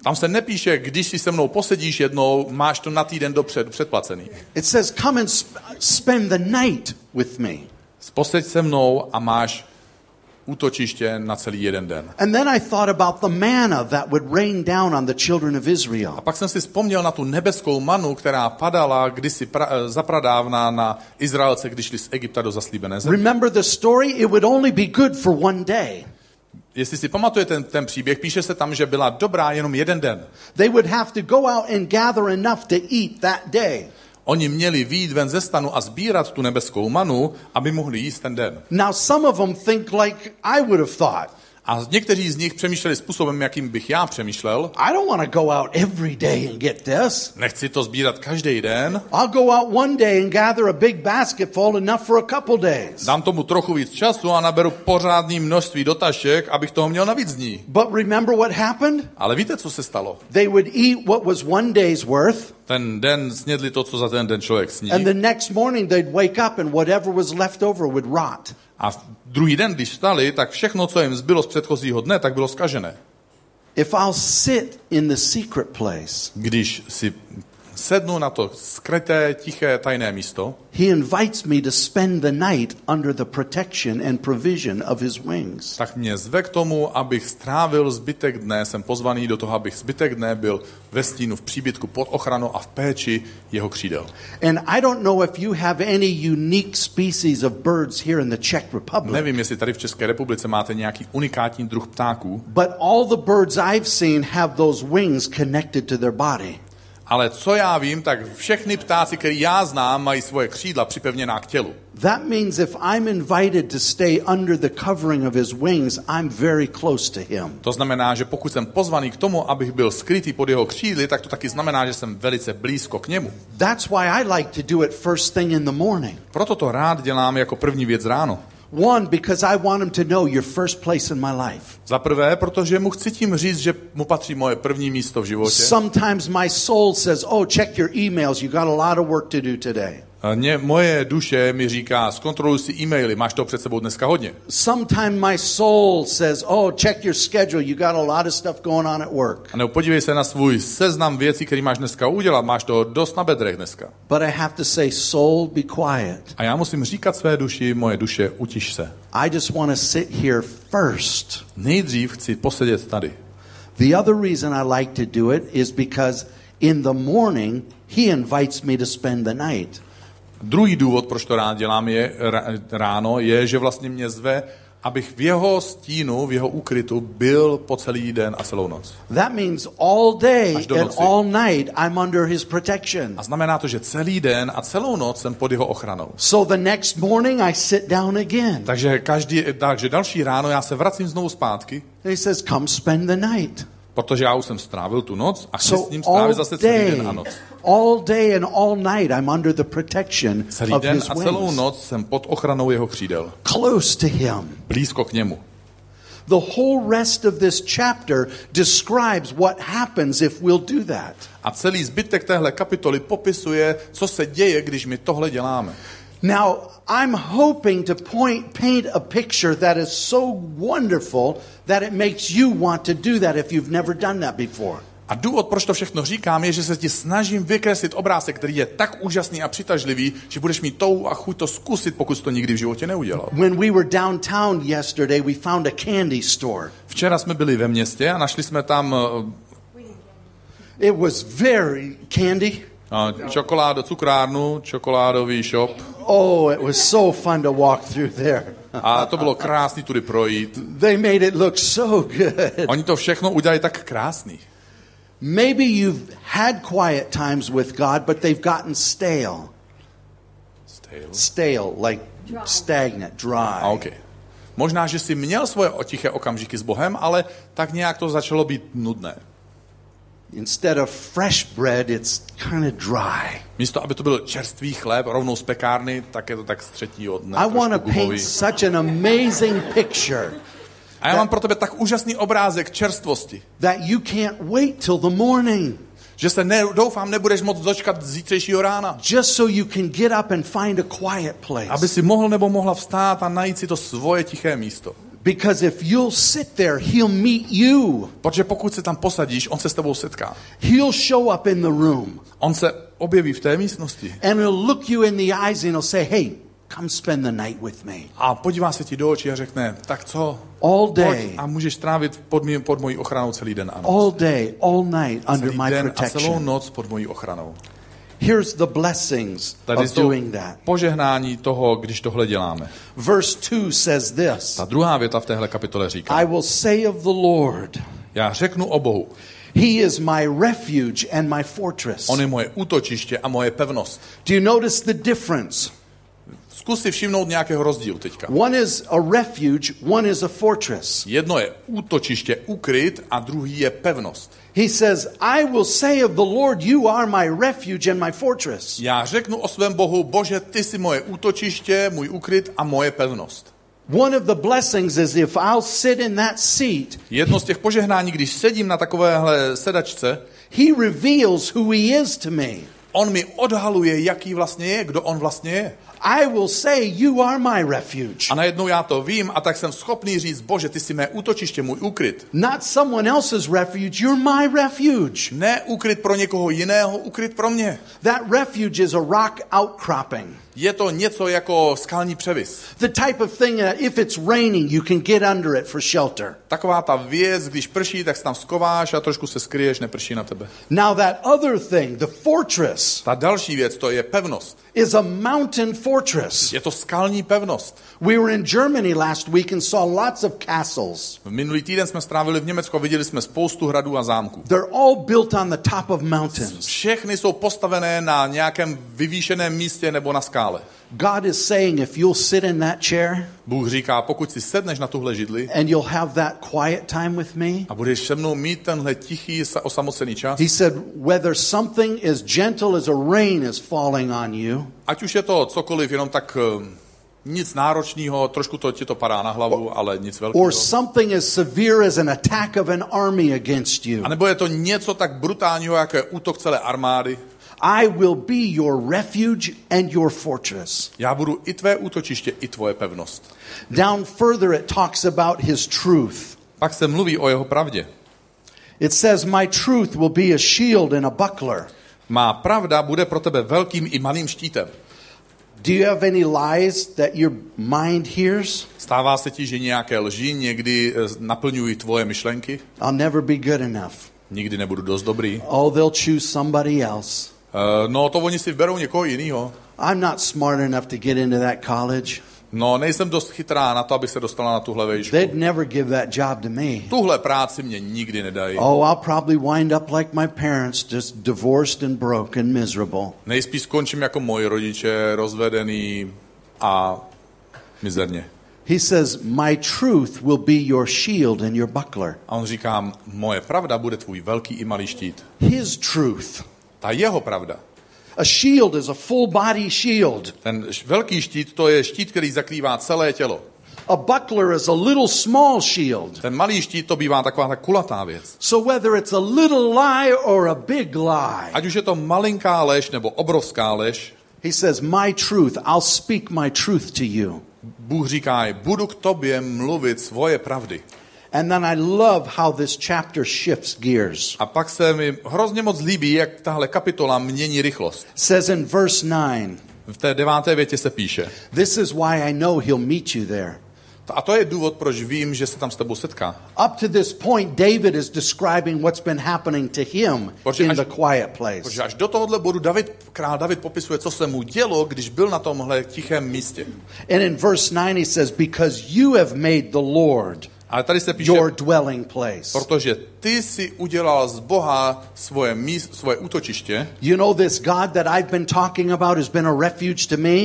Tam se nepíše, když si se mnou posedíš jednou, máš to na týden dopředu předplacený. It says, Come and sp- spend the night with me. Poseď se mnou a máš útočiště na celý jeden den. And then I thought about the manna that would rain down on the children of A Israel. pak jsem si vzpomněl na tu nebeskou manu, která padala kdysi pra, eh, zapradávna na Izraelce, když šli z Egypta do zaslíbené země. Remember the story? It would only be good for one day. Jestli si pamatujete ten, ten příběh, píše se tam, že byla dobrá jenom jeden den. They would have to go out and gather enough to eat that day. Oni měli výjít ven ze stanu a sbírat tu nebeskou manu, aby mohli jíst ten den. Now, some of them think like I would have thought. A někteří z nich přemýšleli způsobem, jakým bych já přemýšlel. I don't want to go out every day and get this. Nechci to sbírat každý den, I'll go out one day and gather a big basket full enough for a couple days. dám tomu trochu víc času a naberu pořádný množství do tašek, abych toho měl navíc dní. But remember what happened? Ale víte, co se stalo? They would eat what was one day's worth, Ten den snědli to, co za ten den člověk sní. and the next morning they'd wake up and whatever was left over would rot. A v druhý den, když vstali, tak všechno, co jim zbylo z předchozího dne, tak bylo skažené. If I'll sit in the secret place, Když si sednu na to skryté, tiché, tajné místo, he invites me to spend the night under the protection and provision of his wings. tak mě zve k tomu, abych strávil zbytek dne, jsem pozvaný do toho, abych zbytek dne byl ve stínu, v příbytku, pod ochranou a v péči jeho křídel. And I don't know if you have any unique species of birds here in the Czech Republic, Nevím, jestli tady v České republice máte nějaký unikátní druh ptáků, but all the birds I've seen have those wings connected to their body. Ale co já vím, tak všechny ptáci, které já znám, mají svoje křídla připevněná k tělu. That means if I'm invited to stay under the covering of his wings, I'm very close to him. To znamená, že pokud jsem pozvaný k tomu, abych byl skrytý pod jeho křídly, tak to taky znamená, že jsem velice blízko k němu. That's why I like to do it first thing in the morning. Proto to rád dělám jako první věc ráno. One, because I want him to know you're first place in my life. Za prvé, protože mu chci tím říct, že mu patří moje první místo v životě. Sometimes my soul says, Oh, check your emails. You got a lot of work to do today. Mě, moje duše mi říká, zkontroluj si e-maily, máš toho před sebou dneska hodně. Sometimes my soul says, Oh, check your schedule. You got a lot of stuff going on at work. A nebo podívej se na svůj seznam věcí, který máš dneska udělat, máš toho dost na bedrech dneska. But I have to say, Soul, be quiet. A já musím říkat své duši, moje duše, utiš se. I just want to sit here first. Nejdřív chci posedět tady. The other reason I like to do it is because in the morning, he invites me to spend the night. Druhý důvod, proč to rád dělám je, ráno, je, že vlastně mě zve abych v jeho stínu, v jeho úkrytu byl po celý den a celou noc. That means all day and all night I'm under his protection. A znamená to, že celý den a celou noc jsem pod jeho ochranou. So the next morning I sit down again. Takže, každý, takže další ráno já se vracím znovu zpátky, And he says, Come spend the night. Protože já už jsem strávil tu noc a So s ním all strávit zase celý day, den a noc. all day and all night I'm under the protection Celý of den his a celou wings. noc jsem pod ochranou jeho křídel. Close to him. Blízko k němu. The whole rest of this chapter describes what happens if we'll do that. A celý zbytek téhle kapitoly popisuje, co se děje, když my tohle děláme. Now, I'm hoping to point, paint a picture that is so wonderful that it makes you want to do that if you've never done that before. A důvod, proč to všechno říkám, je, že se ti snažím vykreslit obrázek, který je tak úžasný a přitažlivý, že budeš mít touhu a chuť to zkusit, pokud to nikdy v životě neudělal. When we were downtown yesterday, we found a candy store. Včera jsme byli ve městě a našli jsme tam It was very candy. eh, čokoládu, cukrárnu, čokoládový shop Oh, it was so fun to walk through there. (laughs) a to bylo krásný tudy projít. They made it look so good. Oni to všechno udělali tak krásný. Maybe you've had quiet times with God, but they've gotten stale. Stale, like stagnant, dry. A okay. Možná, že jsi měl svoje tiché okamžiky s Bohem, ale tak nějak to začalo být nudné. Instead of fresh bread, it's kind of dry. Místo, aby to byl čerstvý chléb rovnou z pekárny, tak je to tak z třetího dne. I want to paint such an amazing picture A já mám pro tebe tak úžasný obrázek čerstvosti, that you can't wait till the morning že se ne, doufám nebudeš moc dočkat zítřejšího rána. just so you can get up and find a quiet Aby place. si mohl nebo mohla vstát a najít si to svoje tiché místo. Because if you'll sit there, he'll meet you. Protože pokud se tam posadíš, on se s tebou setká. He'll show up in the room On se objeví v té místnosti and he'll look you in the eyes and he'll say, Hey, come spend the night with me. a podívá se ti do očí a řekne, tak co, All pojď day, a můžeš trávit pod, mý, pod mojí ochranou celý den a noc. all day, all night under Celý my den a celou protection. noc pod mojí ochranou. Here's the blessings Tady of doing that. požehnání toho, když tohle děláme. Verse 2 says this Ta druhá věta v téhle kapitole říká, I will say of the Lord, já řeknu o Bohu, He is my refuge and my fortress. on je moje útočiště a moje pevnost. Do you notice the difference? Zkus si všimnout nějakého rozdílu teďka. One is a refuge, one is a fortress. Jedno je útočiště, ukryt a druhý je pevnost. He says, I will say of the Lord, You are my refuge and my fortress. Já řeknu o svém Bohu, Bože, ty jsi moje útočiště, můj ukryt a moje pevnost. One of the blessings is if I'll sit in that seat, Jedno z těch požehnání, když sedím na takovéhle sedačce, He reveals who He is to me. On mi odhaluje, jaký vlastně je, kdo on vlastně je. I will say, You are my refuge. A najednou já to vím a tak jsem schopný říct, Bože, ty jsi mé útočiště, můj ukryt. Not someone else's refuge, you're my refuge. Ne ukryt pro někoho jiného, ukryt pro mě. That refuge is a rock outcropping. Je to něco jako skalní převis. The type of thing that if it's raining, you can get under it for shelter. Taková ta věc, když prší, tak se tam skováš a trošku se skryješ, neprší na tebe. Now, that other thing, the fortress, Ta další věc, to je pevnost. Is a mountain fortress. Je to skalní pevnost. We were in Germany last week and saw lots of castles. V minulý týden jsme strávili v Německu a viděli jsme spoustu hradů a zámků. They're all built on the top of mountains. Všechny jsou postavené na nějakém vyvýšeném místě nebo na skále. God is saying, if you'll sit in that chair Bůh říká, pokud si sedneš na tuhle židli and you'll have that quiet time with me, a budeš se mnou mít tenhle tichý sa- osamocený čas, He said, whether something as gentle as a rain is falling on you, ať už je to cokoliv, jenom tak eh, nic náročného, trošku to ti to padá na hlavu, ale nic velkého. or something as severe as an attack of an army against you, A nebo je to něco tak brutálního, jako je útok celé armády, I will be your refuge and your fortress. já budu i tvé útočiště, i tvoje pevnost. Down further, it talks about his truth. Pak se mluví o jeho pravdě. It says, My truth will be a shield and a buckler. Má pravda bude pro tebe velkým i malým štítem. Do you have any lies that your mind hears? Stává se ti, že nějaké lži někdy eh, naplňují tvoje myšlenky? I'll never be good enough. Nikdy nebudu dost dobrý. Oh, they'll choose somebody else. Eh, No, to oni si vyberou někoho jiného. I'm not smart enough to get into that college. No, nejsem dost chytrá na to, abych se dostala na tuhle vejšku. They'd never give that job to me. Tuhle práci mě nikdy nedají. Oh, I'll probably wind up like my parents, just divorced and broke and miserable. Nejspíš skončím jako moji rodiče, rozvedený a mizerně. He says, My truth will be your shield and your buckler. A on říká, moje pravda bude tvůj velký i malý štít. His truth. Ta jeho pravda. A shield is a full body shield. Ten velký štít, to je štít, který zakrývá celé tělo. A buckler is a little small shield. Ten malý štít, to bývá taková ta kulatá věc. So whether it's a little lie or a big lie, Ať už je to malinká lež nebo obrovská lež, he says, My truth, I'll speak my truth to you. Bůh říká, budu k tobě mluvit svoje pravdy. And then I love how this chapter shifts gears. A pak se mi hrozně moc líbí, jak tahle kapitola mění rychlost. says in verse 9, V té deváté větě se píše. This is why I know he'll meet you there. A to je důvod, proč vím, že se tam s tebou setká. Up to this point, David is describing what's been happening to him Protože in až- the quiet place. Protože až do tohohle bodu David, král David popisuje, co se mu dělo, když byl na tomhle tichém místě. And in verse 9, he says, Because you have made the Lord Ale tady se píše, your dwelling place. protože ty si udělal z Boha svoje, míst, svoje útočiště, You know, this God that I've been talking about has been a refuge to me?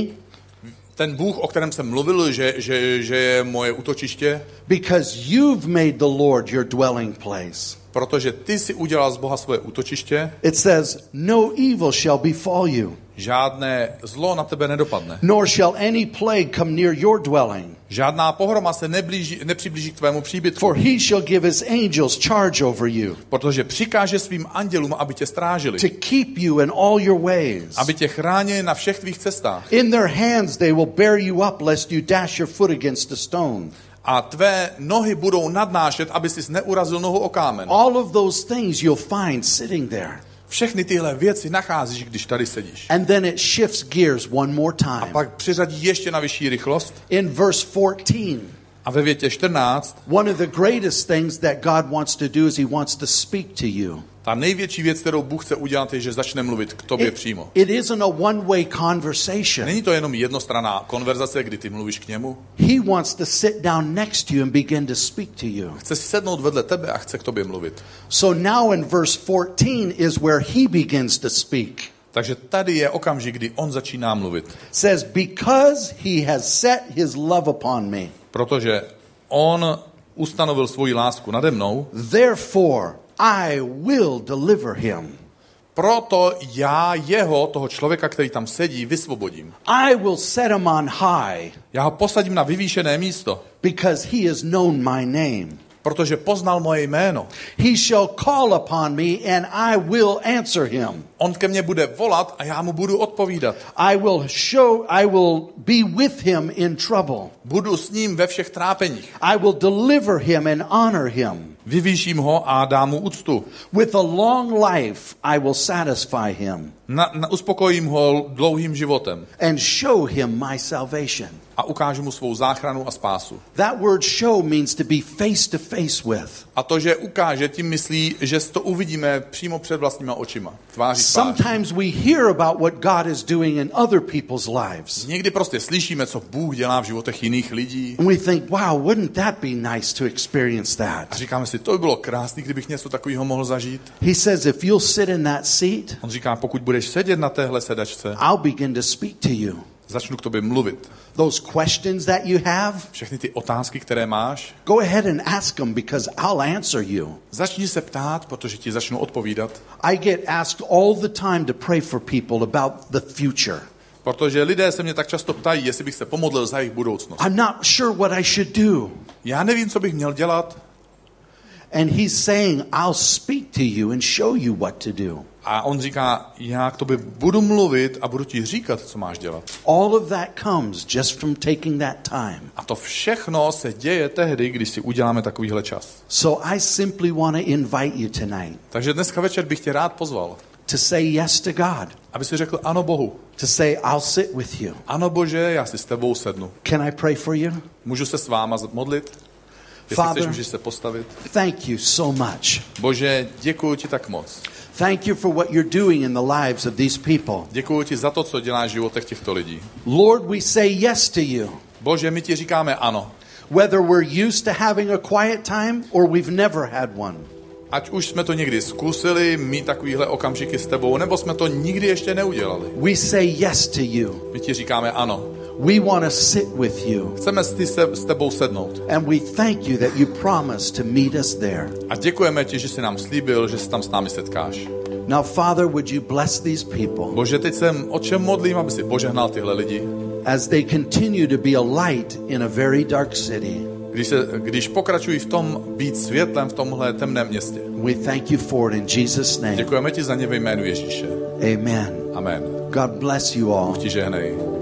Ten Bůh, o kterém jsem mluvil, že, že, že je moje útočiště, because you've made the Lord your dwelling place. protože ty si udělal z Boha svoje útočiště, It says, No evil shall befall you, žádné zlo na tebe nedopadne. nor shall any plague come near your dwelling. Žádná pohroma se neblíží, nepřiblíží k tvému příbytku, For he shall give his angels charge over you protože přikáže svým andělům, aby tě strážili, to keep you in all your ways. aby tě chránili na všech tvých cestách. In their hands they will bear you up, lest you dash your foot against a stone. A tvé nohy budou nadnášet, aby si neurazil nohu o kámen. All of those things you'll find sitting there. Všechny tyhle věci nacházíš, když tady sedíš. And then it shifts gears one more time. Pak přiřadí ještě na vyšší rychlost In verse 14, a ve větě 14 one of the greatest things that God wants to do is he wants to speak to you. Ta největší věc, kterou Bůh chce udělat, je, že začne mluvit k tobě It, přímo. it isn't a one way conversation. Není to jenom jednostranná konverzace, kdy ty mluvíš k němu. He wants to sit down next to you and begin to speak to you. Chce sednout vedle tebe a chce k tobě mluvit. So now in verse 14 is where he begins to speak. Takže tady je okamžik, kdy on začíná mluvit. says, Because he has set his love upon me, Protože on ustanovil svoji lásku nade mnou, therefore I will deliver him. proto já jeho, toho člověka, který tam sedí, vysvobodím. I will set him on high Já ho posadím na vyvýšené místo, because he has known my name. Protože poznal moje jméno. He shall call upon me and I will answer him. On ke mně bude volat a já mu budu odpovídat. I will show, I will be with him in trouble. Budu s ním ve všech trápeních. I will deliver him and honor him. Vyvýším ho a dám mu úctu. With a long life, I will satisfy him Na, na, uspokojím ho dlouhým životem and show him my salvation. A ukážu mu svou záchranu a spásu. That word show means to be face to face with. A to, že ukáže, tím myslí, že to uvidíme přímo před vlastníma očima. Tváří. Sometimes we hear about what God is doing in other people's lives. Někdy prostě slyšíme, co Bůh dělá v životech jiných lidí And we think, wow, wouldn't that be nice to experience a that? říkáme si, to by bylo krásný, kdybych něco takového mohl zažít. He says, if you'll sit in that seat, On říká, pokud budeš sedět na téhle sedačce, I'll begin to speak to you. Začnu k tobě mluvit. Those questions that you have, Všechny ty otázky, které máš, go ahead and ask them because I'll answer you. začni se ptát, protože ti začnu odpovídat. I get asked all the time to pray for people about the future. Protože lidé se mě tak často ptají, jestli bych se pomodlil za jejich budoucnost. I'm not sure what I should do. Já nevím, co bych měl dělat. And he's saying, I'll speak to you and show you what to do. A on říká, já k tobě budu mluvit a budu ti říkat, co máš dělat. All of that comes just from taking that time. A to všechno se děje tehdy, když si uděláme takovýhle čas. So I simply want to invite you tonight Takže dneska večer bych tě rád pozval, to say yes to God, aby si řekl ano Bohu. to say, I'll sit with you. Ano Bože, já si s tebou sednu. Can I pray for you? Můžu se s váma modlit? Jestli Father. chceš, můžeš se postavit. Thank you so much. Bože, děkuji ti tak moc. Thank you for what you're doing in the lives of these people. Děkuji ti za to, co děláš v životech těchto lidí. Lord, we say yes to you. Bože, my ti říkáme ano. Whether we're used to having a quiet time or we've never had one. Ať už jsme to někdy zkusili mít takovýhle okamžiky s tebou, nebo jsme to nikdy ještě neudělali. We say yes to you. My ti říkáme ano. We want to sit with you. Chceme s, tebou sednout. And we thank you that you promised to meet us there. A děkujeme ti, že jsi nám slíbil, že se tam s námi setkáš. Now, Father, would you bless these people Bože, teď jsem o čem modlím, aby si požehnal tyhle lidi. as they continue to be a light in a very dark city? Když, se, když pokračují v tom být světlem v tomhle temném městě. We thank you for it in Jesus' name. Děkujeme ti za ně ve jménu Ježíše. Amen. Amen. God bless you all. Ti žehnej.